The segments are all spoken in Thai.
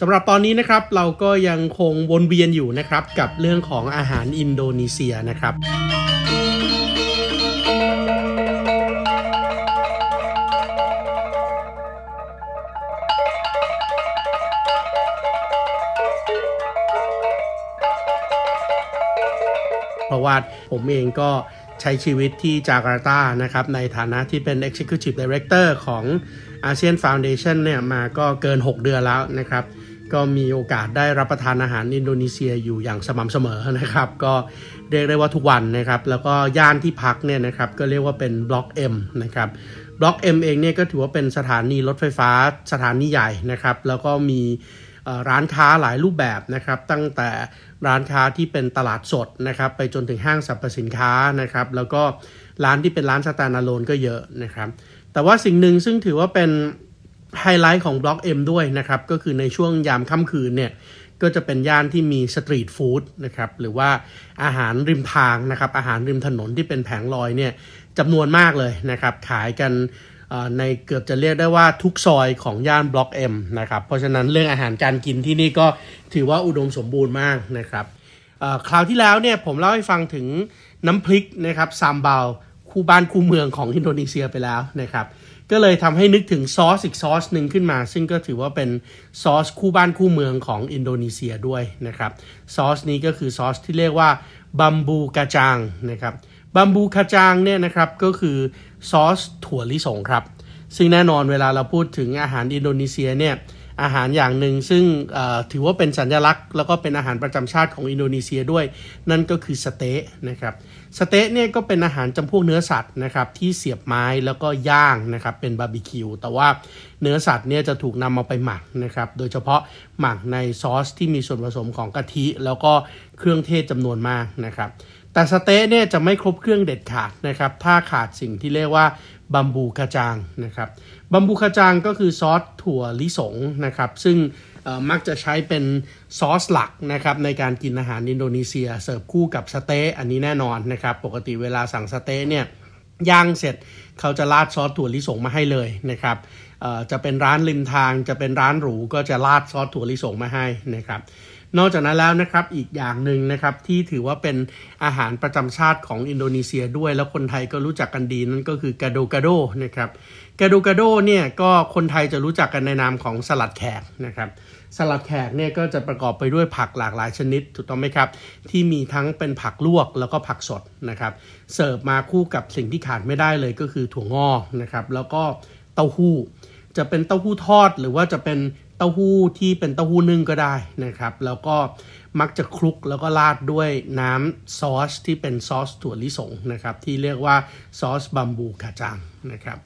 สำหรับตอนนี้นะครับเราก็ยังคงวนเวียนอยู่นะครับกับเรื่องของอาหารอินโดนีเซียนะครับเพราะว่าผมเองก็ใช้ชีวิตที่จาการ์ตานะครับ ในฐานะที่เป็น Executive Director ของ ASEAN Foundation เนี่ยมาก็เกิน 6 เดือนแล้วนะครับ ก็มีโอกาสได้รับประทานอาหารอินโดนีเซียอยู่อย่างสม่ำเสมอนะครับ ก็เรียกได้ว่าทุกวันนะครับ แล้วก็ย่านที่พักเนี่ยนะครับก็เรียกว่าเป็นบล็อก M นะครับบล็อก M เองเนี่ยก็ถือว่าเป็นสถานีรถไฟฟ้าสถานีใหญ่นะครับ แล้วก็มีร้านค้าหลายรูปแบบนะครับ ตั้งแต่ร้านค้าที่เป็นตลาดสดนะครับ ไปจนถึงห้างสรรพสินค้านะครับ แล้วก็ร้านที่เป็นร้าน standalone ก็เยอะนะครับ แต่ว่าสิ่งหนึ่งซึ่งถือว่าเป็น ไฮไลท์ของบล็อก M ด้วยนะครับ ก็คือในช่วงยามค่ำคืนเนี่ยก็จะเป็นย่านที่มี street food นะครับหรือว่าอาหารริมทางนะครับอาหารริมถนนที่เป็นแผงลอยเนี่ยจำนวนมากเลยนะครับขายกันในเกือบจะเรียกได้ว่าทุกซอยของย่านบล็อก M นะครับเพราะฉะนั้นเรื่องอาหารการกินที่นี่ก็ถือว่าอุดมสมบูรณ์มากนะครับคราวที่แล้วเนี่ยผมเล่าให้ฟังถึงน้ำพริกนะครับ sambal คู่บ้านคู่เมืองของอินโดนีเซียไปแล้วนะครับ ก็เลยทำให้นึกถึงซอสอีกซอสหนึ่งขึ้นมา ซึ่งก็ถือว่าเป็นซอสคู่บ้านคู่เมืองของอินโดนีเซียด้วยนะครับซอสนี้ก็คือซอสที่เรียกว่า bumbu kacang นะครับ bumbu kacang เนี่ยนะครับก็คือซอสถั่วลิสงครับ ซึ่งแน่นอนเวลาเราพูดถึงอาหารอินโดนีเซียเนี่ย อาหารอย่างหนึ่ง ซึ่งถือว่าเป็นสัญลักษณ์ แล้วก็เป็นอาหารประจำชาติของอินโดนีเซียด้วย นั่นก็คือสเต๊ะนะครับสเต๊ะเนี่ยก็เป็นอาหารจำพวกเนื้อสัตว์นะครับที่เสียบไม้แล้วก็ย่างนะครับเป็นบาร์บีคิวแต่ว่าเนื้อสัตว์เนี่ยจะถูกนำมาไปหมักนะครับโดยเฉพาะหมักในซอสที่มีส่วนผสมของกะทิ แล้วก็เครื่องเทศจำนวนมากนะครับแต่สเต๊ะเนี่ยจะไม่ครบเครื่องเด็ดขาดนะครับถ้าขาดสิ่งที่เรียกว่าbumbu kacang นะครับ bumbu kacang ก็คือซอสถั่วลิสงนะครับ ซึ่งมักจะใช้เป็นซอสหลักนะครับในการกินอาหารอินโดนีเซีย เสิร์ฟคู่กับสเต๊ะอันนี้แน่นอนนะครับ ปกติเวลาสั่งสเต๊ะเนี่ยย่างเสร็จเขาจะราดซอสถั่วลิสงมาให้เลยนะครับจะเป็นร้านริมทางจะเป็นร้านหรูก็จะราดซอสถั่วลิสงมาให้นะครับ นอกจากนั้นแล้วนะครับอีกอย่างหนึ่งนะครับที่ถือว่าเป็นอาหารประจำชาติของอินโดนีเซียด้วย แล้วคนไทยก็รู้จักกันดีนั่นก็คือกาโดกาโดนะครับกาโดกาโดเนี่ยก็คนไทยจะรู้จักกันในนามของสลัดแขกนะครับสลัดแขกเนี่ยก็จะประกอบไปด้วยผักหลากหลายชนิดถูกต้องไหมครับ ที่มีทั้งเป็นผักลวกแล้วก็ผักสดนะครับเสิร์ฟมาคู่กับสิ่งที่ขาดไม่ได้เลยก็คือถั่วงอกนะครับแล้วก็เต้าหู้จะเป็นเต้าหู้ทอดหรือว่าจะเป็น เต้าหู้ที่เป็นเต้าหู้นึ่งก็ได้นะครับ แล้วก็มักจะคลุกแล้วก็ราดด้วยน้ำซอสที่เป็นซอสถั่วลิสงนะครับ ที่เรียกว่าซอสบัมบูคาจังนะครับ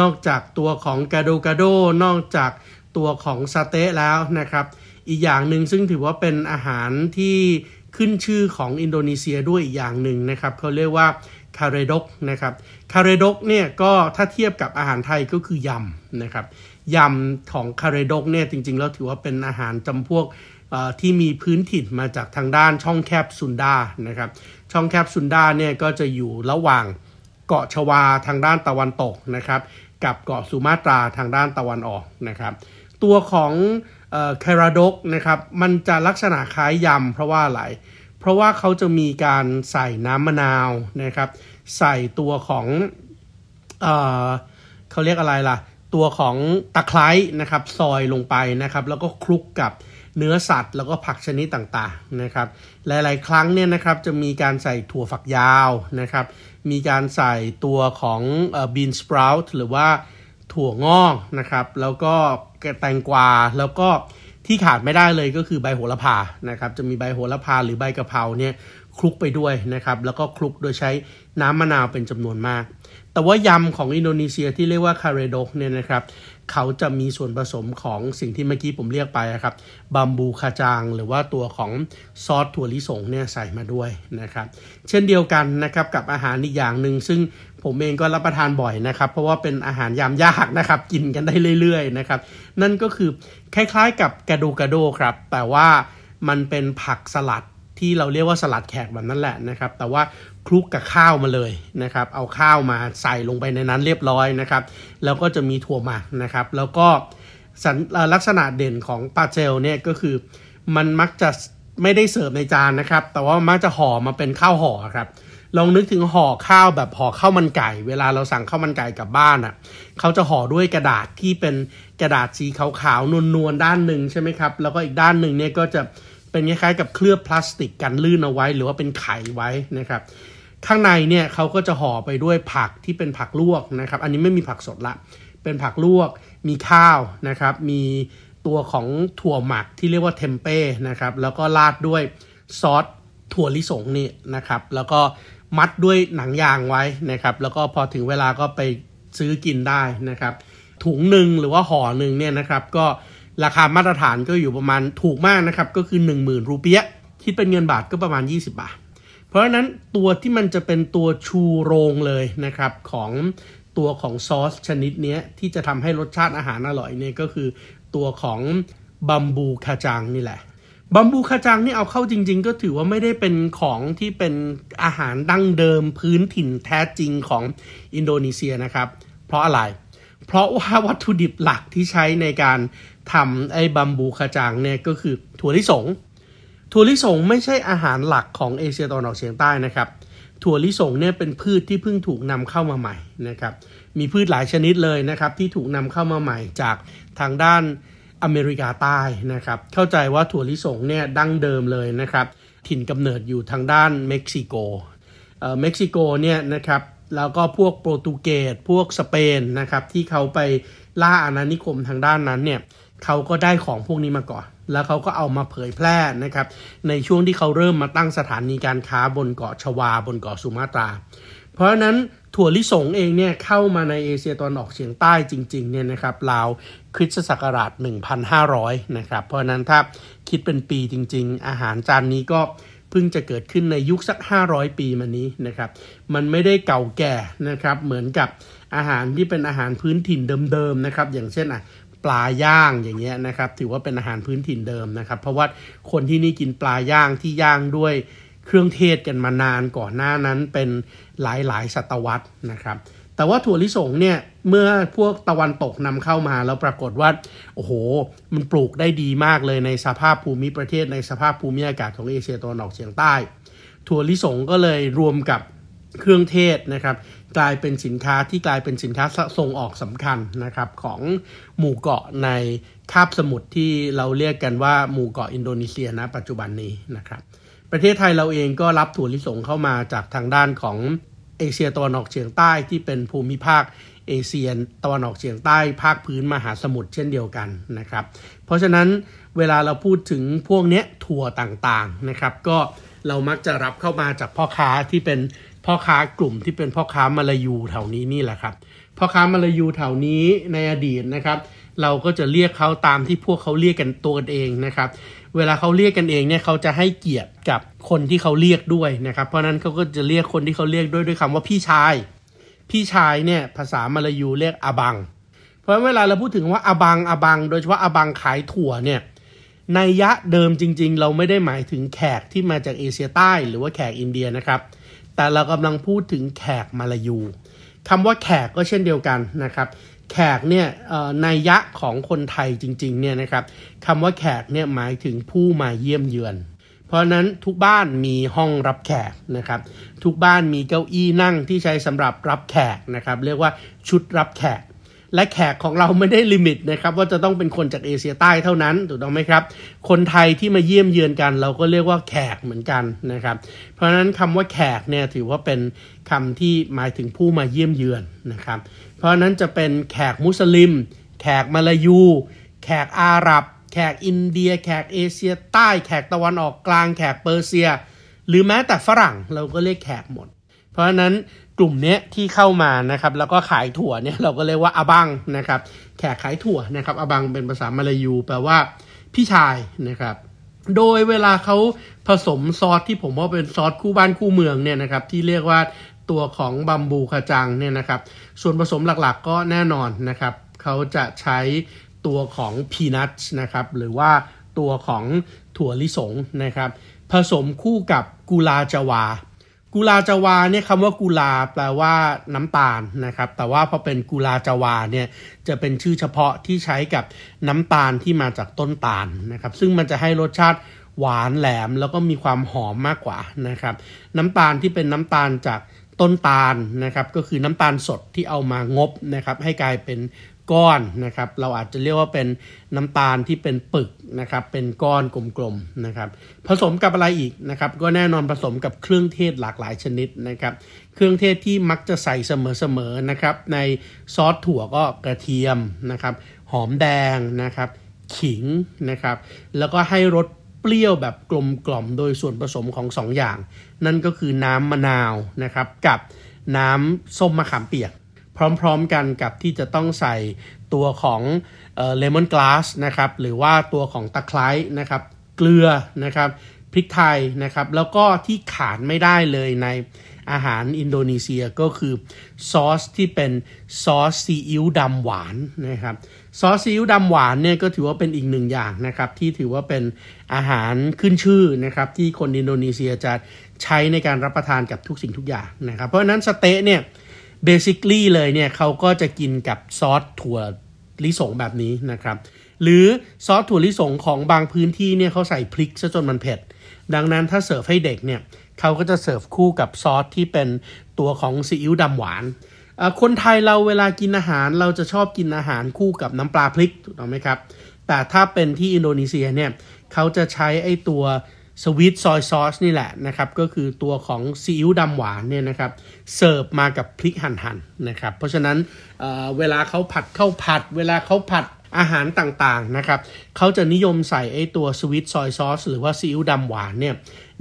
นอกจากตัวของกาโดกาโดนอกจากตัวของสเต๊ะแล้วนะครับ อีกอย่างหนึ่งซึ่งถือว่าเป็นอาหารที่ขึ้นชื่อของอินโดนีเซียด้วยอีกอย่างหนึ่งนะครับเขาเรียกว่าคาเรดกนะครับคาเรดกเนี่ยก็ถ้าเทียบกับอาหารไทยก็คือยำนะครับ ยำของคาเรดกเนี่ยจริง ๆ แล้วถือว่าเป็นอาหารจำพวกที่มีพื้นถิ่นมาจากทางด้านช่องแคบซุนดานะครับ ช่องแคบซุนดาเนี่ยก็จะอยู่ระหว่างเกาะชวาทางด้านตะวันตกนะครับ กับเกาะสุมาตราทางด้านตะวันออกนะครับ ตัวของคาราดกนะครับมันจะลักษณะคล้ายยำเพราะว่าอะไร เพราะว่าเขาจะมีการใส่น้ำมะนาวนะครับ ใส่ตัวของเอเขาเรียกอะไรล่ะ ตัวของตะไคร้นะครับซอยลงไปนะครับ แล้วก็คลุกกับเนื้อสัตว์ แล้วก็ผักชนิดต่างๆนะครับ หลายๆ ครั้งเนี่ยนะครับจะมีการใส่ถั่วฝักยาวนะครับ มีการใส่ตัวของบีนสปราวท์หรือว่าถั่วงอกนะครับ แล้วก็แตงกวาแล้วก็ที่ขาดไม่ได้เลยก็คือใบโหระพานะครับ จะมีใบโหระพาหรือใบกะเพราเนี่ยคลุกไปด้วยนะครับ แล้วก็คลุกโดยใช้น้ำมะนาวเป็นจำนวนมาก แต่ว่ายำของอินโดนีเซียที่เรียกว่าคาเรโดกเนี่ยนะครับเขาจะมีส่วนผสมของสิ่งที่เมื่อกี้ผมเรียกไปครับบัมบูคาจาง หรือว่าตัวของซอสถั่วลิสงเนี่ยใส่มาด้วยนะครับ เช่นเดียวกันนะครับกับอาหารอีกอย่างหนึ่งซึ่งผมเองก็รับประทานบ่อยนะครับ เพราะว่าเป็นอาหารยามยากนะครับกินกันได้เรื่อยๆนะครับนั่นก็คือคล้ายๆกับกระดูกระโดครับ แต่ว่ามันเป็นผักสลัดที่เราเรียกว่าสลัดแขกแบบนั้นแหละนะครับ แต่ว่าคลุกกับข้าวมาเลยนะครับ เอาข้าวมาใส่ลงไปในนั้นเรียบร้อยนะครับ แล้วก็จะมีถั่วหมักนะครับ แล้วก็ลักษณะเด่นของปาเจลเนี่ยก็คือมันมักจะไม่ได้เสิร์ฟในจานนะครับ แต่ว่ามักจะห่อมาเป็นข้าวห่อครับ ลองนึกถึงห่อข้าวแบบห่อข้าวมันไก่ เวลาเราสั่งข้าวมันไก่กลับบ้านอะ่ะ เขาจะห่อด้วยกระดาษที่เป็นกระดาษสีขาวๆนวลๆด้านหนึ่งใช่ไหมครับ แล้วก็อีกด้านหนึ่งเนี่ยก็จะ เป็นคล้ายๆกับเคลือบพลาสติกกันลื่นเอาไว้ หรือว่าเป็นไข่ไว้นะครับข้างในเนี่ยเขาก็จะห่อไปด้วยผักที่เป็นผักลวกนะครับ อันนี้ไม่มีผักสดละ เป็นผักลวก มีข้าวนะครับ มีตัวของถั่วหมักที่เรียกว่าเทมเป้นะครับ แล้วก็ราดด้วยซอสถั่วลิสงนี่นะครับ แล้วก็มัดด้วยหนังยางไว้นะครับ แล้วก็พอถึงเวลาก็ไปซื้อกินได้นะครับ ถุงหนึ่งหรือว่าห่อหนึ่งเนี่ยนะครับ ก็ ราคามาตรฐานก็อยู่ประมาณถูกมากนะครับ ก็คือ 10,000 รูเปียคิดเป็นเงินบาทก็ประมาณ 20 บาท เพราะฉะนั้นตัวที่มันจะเป็นตัวชูโรงเลยนะครับของตัวของซอสชนิดนี้ที่จะทำให้รสชาติอาหารอร่อยเนี่ยก็คือตัวของบัมบูคาจังนี่แหละบัมบูคาจังนี่เอาเข้าจริง ๆ ก็ถือว่าไม่ได้เป็นของที่เป็นอาหารดั้งเดิมพื้นถิ่นแท้จริงของอินโดนีเซียนะครับ เพราะอะไร เพราะว่าวัตถุดิบหลักที่ใช้ในการ ทำไอ้บัมบูคาจังเนี่ยก็คือถั่วลิสง ถั่วลิสงไม่ใช่อาหารหลักของเอเชียตะวันออกเฉียงใต้นะครับ ถั่วลิสงเนี่ยเป็นพืชที่เพิ่งถูกนำเข้ามาใหม่นะครับ มีพืชหลายชนิดเลยนะครับที่ถูกนำเข้ามาใหม่จากทางด้านอเมริกาใต้นะครับ เข้าใจว่าถั่วลิสงเนี่ยดั้งเดิมเลยนะครับ ถิ่นกำเนิดอยู่ทางด้านเม็กซิโก เอ่อ เม็กซิโกเนี่ยนะครับแล้วก็พวกโปรตุเกส พวกสเปนนะครับที่เขาไปล่าอาณานิคมทางด้านนั้นเนี่ย เขาก็ได้ของพวกนี้มาก่อน แล้วเขาก็เอามาเผยแพร่นะครับ ในช่วงที่เขาเริ่มมาตั้งสถานีการค้าบนเกาะชวาบนเกาะสุมาตรา เพราะฉะนั้นถั่วลิสงเองเนี่ยเข้ามาในเอเชียตะวันออกเฉียงใต้จริงๆเนี่ยนะครับราวคริสตศักราช 1,500 นะครับ เพราะนั้นถ้าคิดเป็นปีจริง ๆ อาหารจานนี้ก็เพิ่งจะเกิดขึ้นในยุคสัก 500 ปีมานี้นะครับ มันไม่ได้เก่าแก่นะครับ เหมือนกับอาหารที่เป็นอาหารพื้นถิ่นเดิมๆนะครับ อย่างเช่นอะ ปลาย่างอย่างเงี้ยนะครับ ถือว่าเป็นอาหารพื้นถิ่นเดิมนะครับ เพราะว่าคนที่นี่กินปลาย่างที่ย่างด้วยเครื่องเทศกันมานานก่อนหน้านั้นเป็นหลายๆศตวรรษนะครับ แต่ว่าถั่วลิสงเนี่ยเมื่อพวกตะวันตกนำเข้ามาแล้วปรากฏว่าโอ้โห มันปลูกได้ดีมากเลยในสภาพภูมิประเทศในสภาพภูมิอากาศของเอเชียตะวันออกเฉียงใต้ ถั่วลิสงก็เลยรวมกับเครื่องเทศนะครับ กลายเป็นสินค้าที่กลายเป็นสินค้าส่งออกสำคัญนะครับของหมู่เกาะในคาบสมุทรที่เราเรียกกันว่าหมู่เกาะอินโดนีเซียนะปัจจุบันนี้นะครับ ประเทศไทยเราเองก็รับถั่วลิสงเข้ามาจากทางด้านของเอเชียตะวันออกเฉียงใต้ที่เป็นภูมิภาคเอเชียตะวันออกเฉียงใต้ภาคพื้นมหาสมุทรเช่นเดียวกันนะครับ เพราะฉะนั้นเวลาเราพูดถึงพวกเนี้ยถั่วต่างๆนะครับ ก็เรามักจะรับเข้ามาจากพ่อค้าที่เป็น พ่อค้ากลุ่มที่เป็นพ่อค้ามาลายูแถวนี้นี่แหละครับ พ่อค้ามาลายูแถวนี้ในอดีตนะครับ เราก็จะเรียกเขาตามที่พวกเขาเรียกกันตัวกันเองนะครับ เวลาเขาเรียกกันเองเนี่ยเขาจะให้เกียรติกับคนที่เขาเรียกด้วยนะครับ เพราะนั้นเขาก็จะเรียกคนที่เขาเรียกด้วยด้วยคำว่าพี่ชาย พี่ชายเนี่ยภาษามาลายูเรียกอาบัง เพราะเวลาเราพูดถึงว่าอาบังอาบัง โดยเฉพาะอาบังขายถั่วเนี่ยในยะเดิมจริง ๆ เราไม่ได้หมายถึงแขกที่มาจากเอเชียใต้หรือว่าแขกอินเดียนะครับ แต่เรากำลังพูดถึงแขกมาลายูคำว่าแขกก็เช่นเดียวกันนะครับ แขกเนี่ยในยะของคนไทยจริงๆเนี่ยนะครับคำว่าแขกเนี่ยหมายถึงผู้มาเยี่ยมเยือน เพราะนั้นทุกบ้านมีห้องรับแขกนะครับ ทุกบ้านมีเก้าอี้นั่งที่ใช้สำหรับรับแขกนะครับ เรียกว่าชุดรับแขก และแขกของเราไม่ได้ลิมิตนะครับว่าจะต้องเป็นคนจากเอเชียใต้เท่านั้นถูกต้องไหมครับ คนไทยที่มาเยี่ยมเยือนกันเราก็เรียกว่าแขกเหมือนกันนะครับ เพราะฉะนั้นคำว่าแขกเนี่ยถือว่าเป็นคำที่หมายถึงผู้มาเยี่ยมเยือนนะครับ เพราะนั้นจะเป็นแขกมุสลิม แขกมาลายู แขกอาหรับ แขกอินเดีย แขกเอเชียใต้แขกตะวันออกกลางแขกเปอร์เซีย หรือแม้แต่ฝรั่งเราก็เรียกแขกหมด เพราะราะฉะนั้น กลุ่มนี้ที่เข้ามานะครับแล้วก็ขายถั่วเนี่ยเราก็เรียกว่าอาบังนะครับแขกขายถั่วนะครับอาบังเป็นภาษามาลายูแปลว่าพี่ชายนะครับโดยเวลาเขาผสมซอสที่ผมว่าเป็นซอสคู่บ้านคู่เมืองเนี่ยนะครับที่เรียกว่าตัวของบัมบูคาจังเนี่ยนะครับส่วนผสมหลักๆก็แน่นอนนะครับเขาจะใช้ตัวของพีนัทนะครับหรือว่าตัวของถั่วลิสงนะครับผสมคู่กับกุลาจาวา กุลาจาวาเนี่ยคำว่ากุลาแปลว่าน้ำตาลนะครับ แต่ว่าพอเป็นกุลาจาวาเนี่ยจะเป็นชื่อเฉพาะที่ใช้กับน้ำตาลที่มาจากต้นตาลนะครับ ซึ่งมันจะให้รสชาติหวานแหลมแล้วก็มีความหอมมากกว่านะครับ น้ำตาลที่เป็นน้ำตาลจากต้นตาลนะครับ ก็คือน้ำตาลสดที่เอามางบนะครับ ให้กลายเป็น ก้อนนะครับ เราอาจจะเรียกว่าเป็นน้ำตาลที่เป็นปึกนะครับ เป็นก้อนกลมๆนะครับ ผสมกับอะไรอีกนะครับ ก็แน่นอนผสมกับเครื่องเทศหลากหลายชนิดนะครับ เครื่องเทศที่มักจะใส่เสมอๆนะครับ ในซอสถั่วก็กระเทียมนะครับ หอมแดงนะครับ ขิงนะครับ แล้วก็ให้รสเปรี้ยวแบบกลมกล่อมโดยส่วนผสมของ2ออย่าง นั่นก็คือน้ำมะนาวนะครับ กับน้ำส้มมะขามเปียก พร้อมๆกันกับที่จะต้องใส่ตัวของเลมอนกลาสนะครับหรือว่าตัวของตะไคร้นะครับเกลือนะครับพริกไทยนะครับแล้วก็ที่ขาดไม่ได้เลยในอาหารอินโดนีเซียก็คือซอสที่เป็นซอสซีอิ๊วดำหวานนะครับซอสซีอิ๊วดำหวานเนี่ยก็ถือว่าเป็นอีกหนึ่งอย่างนะครับที่ถือว่าเป็นอาหารขึ้นชื่อนะครับที่คนอินโดนีเซียจะใช้ในการรับประทานกับทุกสิ่งทุกอย่างนะครับเพราะฉะนั้นสเต๊ะเนี่ย basically เลยเนี่ยเขาก็จะกินกับซอสถั่วลิสงแบบนี้นะครับ หรือซอสถั่วลิสงของบางพื้นที่เนี่ยเขาใส่พริกซะจนมันเผ็ด ดังนั้นถ้าเสิร์ฟให้เด็กเนี่ยเขาก็จะเสิร์ฟคู่กับซอสที่เป็นตัวของซีอิ๊วดำหวานคนไทยเราเวลากินอาหารเราจะชอบกินอาหารคู่กับน้ำปลาพริกถูกต้องไหมครับ แต่ถ้าเป็นที่อินโดนีเซียเนี่ยเขาจะใช้ไอ้ตัว สวีทซอยซอสนี่แหละนะครับ ก็คือตัวของซีอิ๊วดำหวานเนี่ยนะครับเสิร์ฟมากับพริกหั่นๆนนะครับ เพราะฉะนั้นเเวลาเขาผัดข้าวผัด เวลาเขาผัดอาหารต่างๆนะครับเขาจะนิยมใส่ไอ้ตัวสวีทซอยซอสหรือว่าซีอิ๊วดำหวานเนี่ย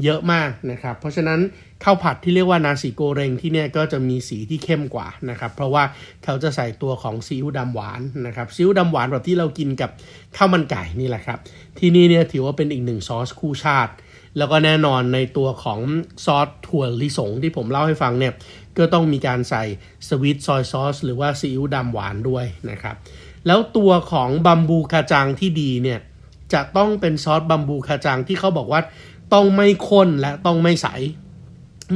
เยอะมากนะครับ เพราะฉะนั้นข้าวผัดที่เรียกว่านาสีโกเรงที่เนี่ยก็จะมีสีที่เข้มกว่านะครับ เพราะว่าเขาจะใส่ตัวของซีอิ๊วดำหวานนะครับซีอิ๊วดำหวานแบบที่เรากินกับข้าวมันไก่นี่แหละครับ ที่นี่เนี่ยถือว่าเป็นอีกหนึ่งซอสคู่ชาติ แล้วก็แน่นอนในตัวของซอสถั่วลิสงที่ผมเล่าให้ฟังเนี่ย ก็ต้องมีการใส่สวีทซอยซอสหรือว่าซีอิ๊วดำหวานด้วยนะครับ แล้วตัวของบัมบูคาจังที่ดีเนี่ย จะต้องเป็นซอส bumbu kacang ที่เขาบอกว่าต้องไม่ข้นและต้องไม่ใส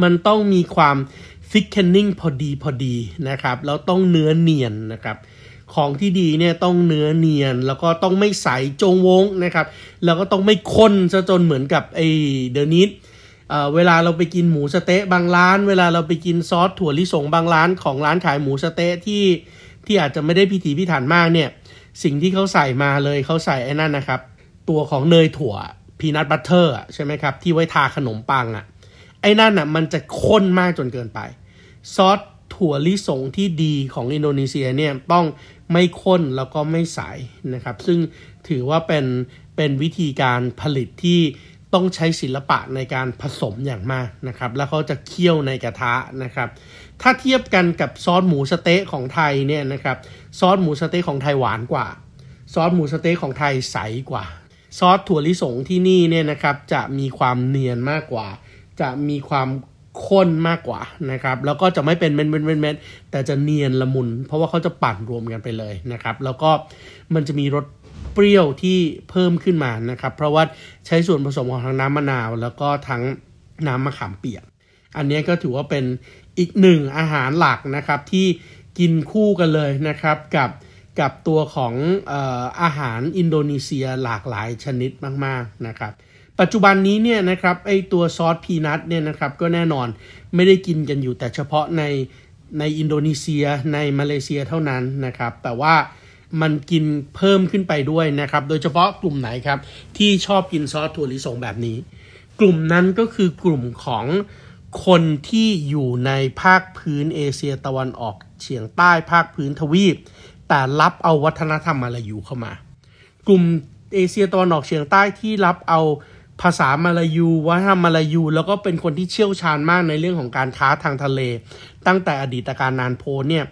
มันต้องมีความ thickening พอดีพอดีนะครับ แล้วต้องเนื้อเนียนนะครับ ของที่ดีเนี่ยต้องเนื้อเนียน แล้วก็ต้องไม่ใสจงวงนะครับ แล้วก็ต้องไม่ข้นซะจนเหมือนกับไอเดนิสเวลาเราไปกินหมูสเต๊ะบางร้าน เวลาเราไปกินซอสถั่วลิสงบางร้านของร้านขายหมูสเต๊ะที่ที่อาจจะไม่ได้พิถีพิถันมากเนี่ย สิ่งที่เขาใส่มาเลยเขาใส่ไอ้นั่นนะครับ ตัวของเนยถั่วพีนัทบัตเตอร์ใช่ไหมครับ ที่ไว้ทาขนมปังอะ่ะไอ้นั่นอะมันจะข้นมากจนเกินไป ซอส ถั่วลิสงที่ดีของอินโดนีเซียเนี่ยต้องไม่ข้นแล้วก็ไม่ใสนะครับ ซึ่งถือว่าเป็นเป็นวิธีการผลิตที่ต้องใช้ศิลปะในการผสมอย่างมากนะครับ แล้วเขาจะเคี่ยวในกระทะนะครับ ถ้าเทียบกันกับซอสหมูสเต๊ะของไทยเนี่ยนะครับ ซอสหมูสเต๊ะของไทยหวานกว่า ซอสหมูสเต๊ะของไทยใสกว่า ซอสถั่วลิสงที่นี่เนี่ยนะครับจะมีความเนียนมากกว่า จะมีความ ข้นมากกว่านะครับ แล้วก็จะไม่เป็นเม็ดเม็ดเม็ดแต่จะเนียนละมุน เพราะว่าเขาจะปั่นรวมกันไปเลยนะครับ แล้วก็มันจะมีรสเปรี้ยวที่เพิ่มขึ้นมานะครับ เพราะว่าใช้ส่วนผสมของทั้งน้ำมะนาว แล้วก็ทั้งน้ำมะขามเปียก อันนี้ก็ถือว่าเป็นอีกหนึ่งอาหารหลักนะครับที่กินคู่กันเลยนะครับกับกับตัวของออาหารอินโดนีเซียหลากหลายชนิดมาก ๆนะครับ ปัจจุบันนี้เนี่ยนะครับไอตัวซอสพีนัทเนี่ยนะครับก็แน่นอนไม่ได้กินกันอยู่แต่เฉพาะในในอินโดนีเซียในมาเลเซียเท่านั้นนะครับ แต่ว่ามันกินเพิ่มขึ้นไปด้วยนะครับ โดยเฉพาะกลุ่มไหนครับ ที่ชอบกินซอสถั่วลิสงแบบนี้ กลุ่มนั้นก็คือกลุ่มของคนที่อยู่ในภาคพื้นเอเชียตะวันออกเฉียงใต้ภาคพื้นทวีป แต่รับเอาวัฒนธรรมมาลายูเข้ามา กลุ่มเอเชียตะวันออกเฉียงใต้ที่รับเอา ภาษามาลายูวัฒนธรรมมาลายู แล้วก็เป็นคนที่เชี่ยวชาญมากในเรื่องของการค้าทางทะเล ตั้งแต่อดีตการนานโพเนี่ย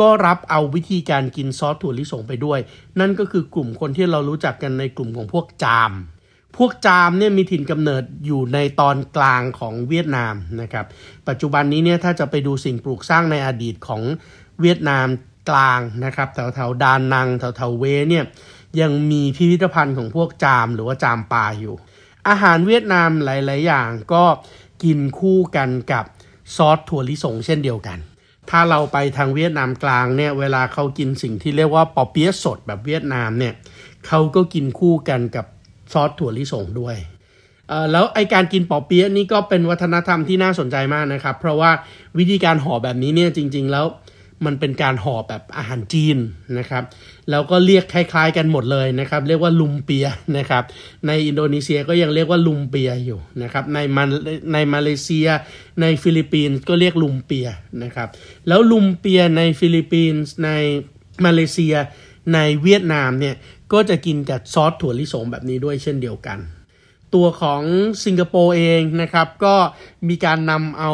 ก็รับเอาวิธีการกินซอสถั่วลิสงไปด้วย นั่นก็คือกลุ่มคนที่เรารู้จักกันในกลุ่มของพวกจาม พวกจามเนี่ยมีถิ่นกำเนิดอยู่ในตอนกลางของเวียดนามนะครับ ปัจจุบันนี้เนี่ยถ้าจะไปดูสิ่งปลูกสร้างในอดีตของเวียดนามกลางนะครับแถวแถวดานนังแถวแถวเวเนี่ยยังมีพิพิธภัณฑ์ของพวกจามหรือว่าจามปลาอยู่ อาหารเวียดนามหลาย ๆ อย่างก็กินคู่กันกับซอสถั่วลิสงเช่นเดียวกัน ถ้าเราไปทางเวียดนามกลางเนี่ยเวลาเขากินสิ่งที่เรียกว่าปอเปี๊ยะสดแบบเวียดนามเนี่ยเขาก็กินคู่กันกับซอสถั่วลิสงด้วยแล้วไอการกินปอเปี๊ยะนี่ก็เป็นวัฒนธรรมที่น่าสนใจมากนะครับ เพราะว่าวิธีการห่อแบบนี้เนี่ยจริง ๆ แล้ว มันเป็นการห่อแบบอาหารจีนนะครับ แล้วก็เรียกคล้ายๆกันหมดเลยนะครับ เรียกว่าลุมเปียนะครับ ในอินโดนีเซียก็ยังเรียกว่าลุมเปียอยู่นะครับ ในมาในมาเลเซีย ในฟิลิปปินส์ก็เรียก lumpia นะครับ แล้ว lumpia ในฟิลิปปินส์ในมาเลเซีย ในเวียดนามเนี่ยก็จะกินกับซอสถั่วลิสงแบบนี้ด้วยเช่นเดียวกัน ตัวของสิงคโปร์เองนะครับ ก็มีการนำเอา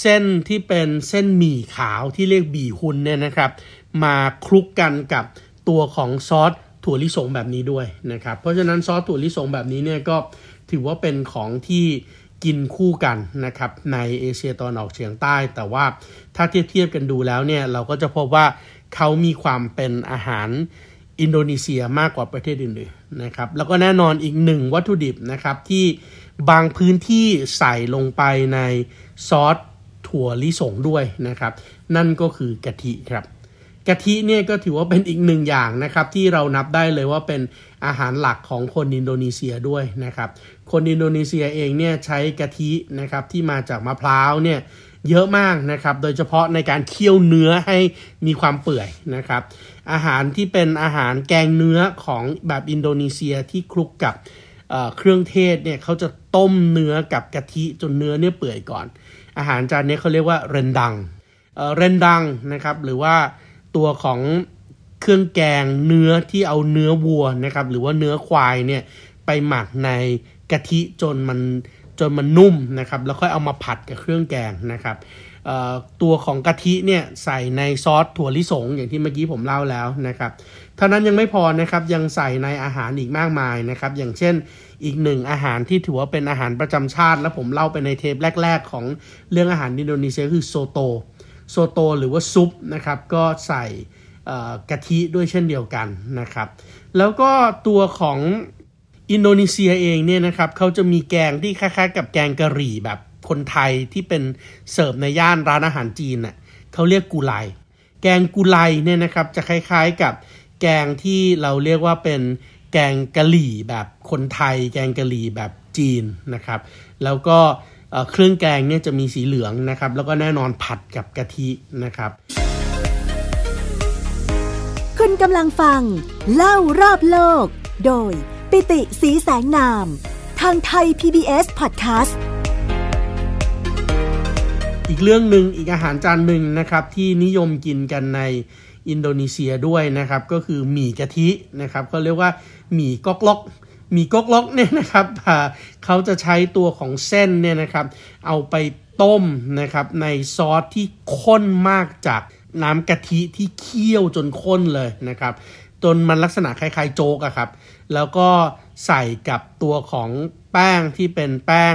เส้นที่เป็นเส้นหมี่ขาวที่เรียก bihun เนี่ยนะครับ มาคลุกกันกับตัวของซอสถั่วลิสงแบบนี้ด้วยนะครับ เพราะฉะนั้นซอสถั่วลิสงแบบนี้เนี่ยก็ถือว่าเป็นของที่กินคู่กันนะครับในเอเชียตอนออกเฉียงใต้ แต่ว่าถ้าเทียบเทียบกันดูแล้วเนี่ยเราก็จะพบว่าเขามีความเป็นอาหารอินโดนีเซียมากกว่าประเทศอื่นๆนะครับแล้วก็แน่นอนอีกหนึ่งวัตถุดิบนะครับที่บางพื้นที่ใส่ลงไปในซอส ถั่วลิสงด้วยนะครับ นั่นก็คือกะทิครับกะทิเนี่ยก็ถือว่าเป็นอีกหนึ่งอย่างนะครับ ที่เรานับได้เลยว่าเป็นอาหารหลักของคนอินโดนีเซียด้วยนะครับ คนอินโดนีเซียเองเนี่ยใช้กะทินะครับที่มาจากมะพร้าวเนี่ยเยอะมากนะครับ โดยเฉพาะในการเคี่ยวเนื้อให้มีความเปื่อยนะครับ อาหารที่เป็นอาหารแกงเนื้อของแบบอินโดนีเซียที่คลุกกับเครื่องเทศเนี่ยเขาจะต้มเนื้อกับกะทิจนเนื้อเนี่ยเปื่อยก่อน อาหารจานนี้เขาเรียกว่าเรนดังเรนดังนะครับหรือว่าตัวของเครื่องแกงเนื้อที่เอาเนื้อวัวนะครับหรือว่าเนื้อควายเนี่ยไปหมักในกะทิจนมันจนมันนุ่มนะครับแล้วค่อยเอามาผัดกับเครื่องแกงนะครับตัวของกะทิเนี่ยใส่ในซอสถั่วลิสงอย่างที่เมื่อกี้ผมเล่าแล้วนะครับ เท่านั้นยังไม่พอนะครับยังใส่ในอาหารอีกมากมายนะครับ อย่างเช่นอีกหนึ่งอาหารที่ถือว่าเป็นอาหารประจำชาติ และผมเล่าไปในเทปแรก ๆ ของเรื่องอาหารอินโดนีเซียคือ soto soto หรือว่าซุปนะครับก็ใส่กะทิด้วยเช่นเดียวกันนะครับ แล้วก็ตัวของอินโดนีเซียเองเนี่ยนะครับเขาจะมีแกงที่คล้ายๆ กับแกงกะหรี่แบบคนไทยที่เป็นเสิร์ฟในย่านร้านอาหารจีนน่ะเขาเรียก gulai แกง gulai เนี่ยนะครับจะคล้ายๆกับ แกงที่เราเรียกว่าเป็นแกงกะหรี่แบบคนไทย แกงกะหรี่แบบจีนนะครับ แล้วก็เครื่องแกงเนี่ยจะมีสีเหลืองนะครับ แล้วก็แน่นอนผัดกับกะทินะครับ คุณกำลังฟัง เล่ารอบโลก โดยปิติสีแสงนาม ทางไทย PBS Podcast อีกเรื่องหนึ่งอีกอาหารจานหนึ่งนะครับที่นิยมกินกันใน อินโดนีเซียด้วยนะครับ ก็คือหมี่กะทินะครับเขาเรียกว่าหมี่ก๊อกล็อกหมี่ก๊อกล็อกเนี่ยนะครับเขาจะใช้ตัวของเส้นเนี่ยนะครับ เอาไปต้มนะครับในซอสที่ข้นมากจากน้ำกะทิที่เคี่ยวจนข้นเลยนะครับจนมันลักษณะคล้ายๆโจ๊กอะครับ แล้วก็ใส่กับตัวของแป้งที่เป็นแป้ง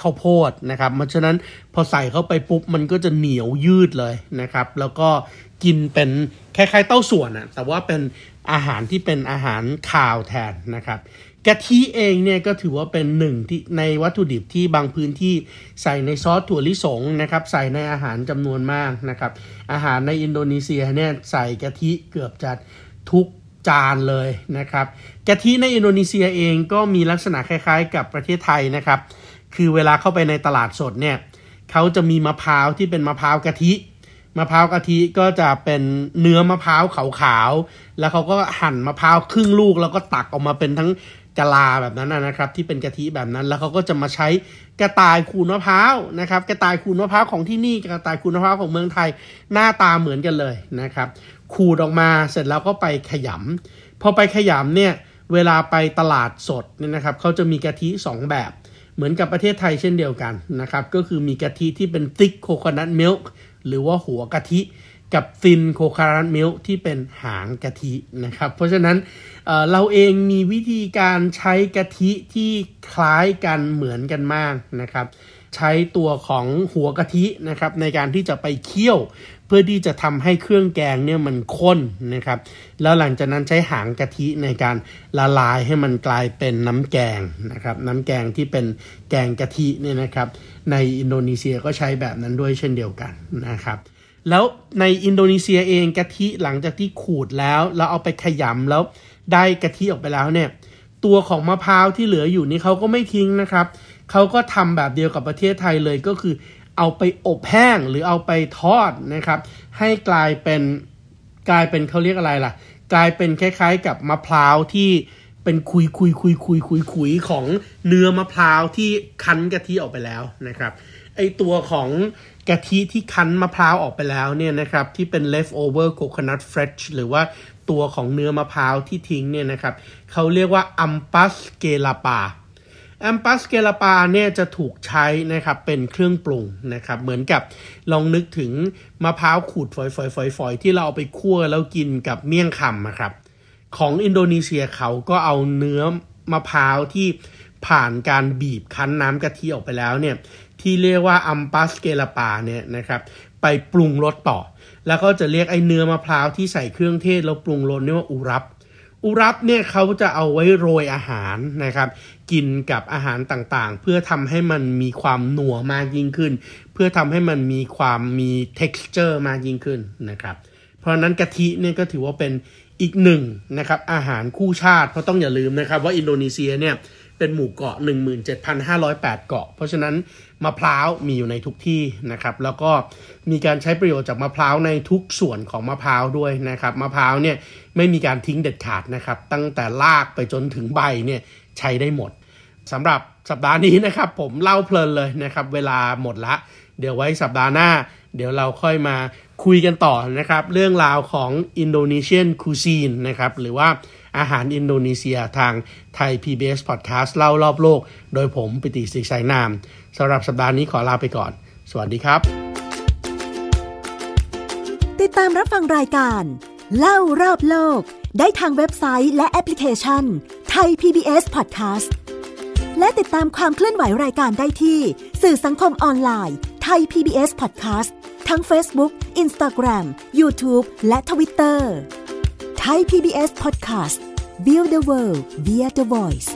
ข้าวโพดนะครับเพราะฉะนั้นพอใส่เข้าไปปุ๊บมันก็จะเหนียวยืดเลยนะครับ แล้วก็ กินเป็นคล้ายๆเต้าส่วนอะแต่ว่าเป็นอาหารที่เป็นอาหารคาวแทนนะครับกะทิเองเนี่ยก็ถือว่าเป็นหนึ่งที่ในวัตถุดิบที่บางพื้นที่ใส่ในซอสถั่วลิสงนะครับใส่ในอาหารจำนวนมากนะครับอาหารในอินโดนีเซียเนี่ยใส่กะทิเกือบจะทุกจานเลยนะครับกะทิในอินโดนีเซียเองก็มีลักษณะคล้ายๆ กับประเทศไทยนะครับคือเวลาเข้าไปในตลาดสดเนี่ยเขาจะมีมะพร้าวที่เป็นมะพร้าวกะทิ มะพร้าวกะทิก็จะเป็นเนื้อมะพร้าวขาวๆ แล้วเขาก็หั่นมะพร้าวครึ่งลูกแล้วก็ตักออกมาเป็นทั้งกะลาแบบนั้นนะครับ ที่เป็นกะทิแบบนั้น แล้วเขาก็จะมาใช้กระต่ายขูดมะพร้าวนะครับ กระต่ายขูดมะพร้าวของที่นี่กระต่ายขูดมะพร้าวของเมืองไทยหน้าตาเหมือนกันเลยนะครับ ขูดออกมาเสร็จแล้วก็ไปขยำพอไปขยำเนี่ยเวลาไปตลาดสดเนี่ยนะครับเขาจะมีกะทิ 2 แบบเหมือนกับประเทศไทยเช่นเดียวกันนะครับ ก็คือมีกะทิที่เป็น thick coconut milk หรือว่าหัวกะทิกับซินโคคารันมิลที่เป็นหางกะทินะครับ เพราะฉะนั้นเเราเองมีวิธีการใช้กะทิที่คล้ายกันเหมือนกันมากนะครับ ใช้ตัวของหัวกะทินะครับในการที่จะไปเคี่ยว พื่อที่จะทำให้เครื่องแกงเนี่ยมันข้นนะครับ แล้วหลังจากนั้นใช้หางกะทิในการละลายให้มันกลายเป็นน้ำแกงนะครับ น้ำแกงที่เป็นแกงกะทิเนี่ยนะครับ ในอินโดนีเซียก็ใช้แบบนั้นด้วยเช่นเดียวกันนะครับ แล้วในอินโดนีเซียเองกะทิหลังจากที่ขูดแล้วแล้วเอาไปขยำแล้วได้กะทิออกไปแล้วเนี่ยตัวของมะพร้าวที่เหลืออยู่นี่เขาก็ไม่ทิ้งนะครับเขาก็ทำแบบเดียวกับประเทศไทยเลยก็คือ เอาไปอบแห้งหรือเอาไปทอดนะครับ ให้กลายเป็นกลายเป็นเขาเรียกอะไรล่ะ กลายเป็นคล้ายๆ กับมะพร้าวที่เป็นคุยคุยคุยคุยคุยคุยของเนื้อมะพร้าวที่คั้นกะทิออกไปแล้วนะครับไอตัวของกะทิที่คั้นมะพร้าวออกไปแล้วเนี่ยนะครับที่เป็น leftover coconut fresh หรือว่าตัวของเนื้อมะพร้าวที่ทิ้งเนี่ยนะครับเขาเรียกว่า ampas g e l a p a อัมปัสเกลาปาเนี่ยจะถูกใช้นะครับเป็นเครื่องปรุงนะครับเหมือนกับลองนึกถึงมะพร้าวขูดฝอยๆๆที่เราเอาไปคั่วแล้วกินกับเมี่ยงคำนะครับของอินโดนีเซียเขาก็เอาเนื้อมะพร้าวที่ผ่านการบีบคั้นน้ำกะทิออกไปแล้วเนี่ยที่เรียกว่าอัมปัสเกลาปาเนี่ยนะครับไปปรุงรสต่อ แล้วก็จะเรียกไอ้เนื้อมะพร้าวที่ใส่เครื่องเทศแล้วปรุงรสเนี่ยว่าอุรับ อุรับเนี่ยเขาจะเอาไว้โรยอาหารนะครับ กินกับอาหารต่างๆ เพื่อทำให้มันมีความหนัวมากยิ่งขึ้น เพื่อทำให้มันมีความมี texture มากยิ่งขึ้นนะครับ เพราะนั้นกะทิเนี่ยก็ถือว่าเป็นอีกหนึ่งนะครับอาหารคู่ชาติเพราะต้องอย่าลืมนะครับว่าอินโดนีเซียเนี่ย เป็นหมู่เกาะ 17,508 เกาะ เพราะฉะนั้นมะพร้าวมีอยู่ในทุกที่นะครับ แล้วก็มีการใช้ประโยชน์จากมะพร้าวในทุกส่วนของมะพร้าวด้วยนะครับ มะพร้าวเนี่ยไม่มีการทิ้งเด็ดขาดนะครับ ตั้งแต่รากไปจนถึงใบเนี่ยใช้ได้หมดสำหรับสัปดาห์นี้นะครับ ผมเล่าเพลินเลยนะครับ เวลาหมดละ เดี๋ยวไว้สัปดาห์หน้า เดี๋ยวเราค่อยมาคุยกันต่อนะครับ เรื่องราวของอินโดนีเซียนคูซีนนะครับ หรือว่า อาหารอินโดนีเซียทางไทย PBS Podcast เล่ารอบโลก โดยผมปิติศรีสายนามสำหรับสัปดาห์นี้ขอลาไปก่อน สวัสดีครับ ติดตามรับฟังรายการ เล่ารอบโลก ได้ทางเว็บไซต์และแอปพลิเคชันไทย PBS Podcast และติดตามความเคลื่อนไหวรายการได้ที่ สื่อสังคมออนไลน์ Thai PBS Podcast ทั้ง Facebook, Instagram, YouTube และ Twitter Thai PBS Podcast Build the World via the Voice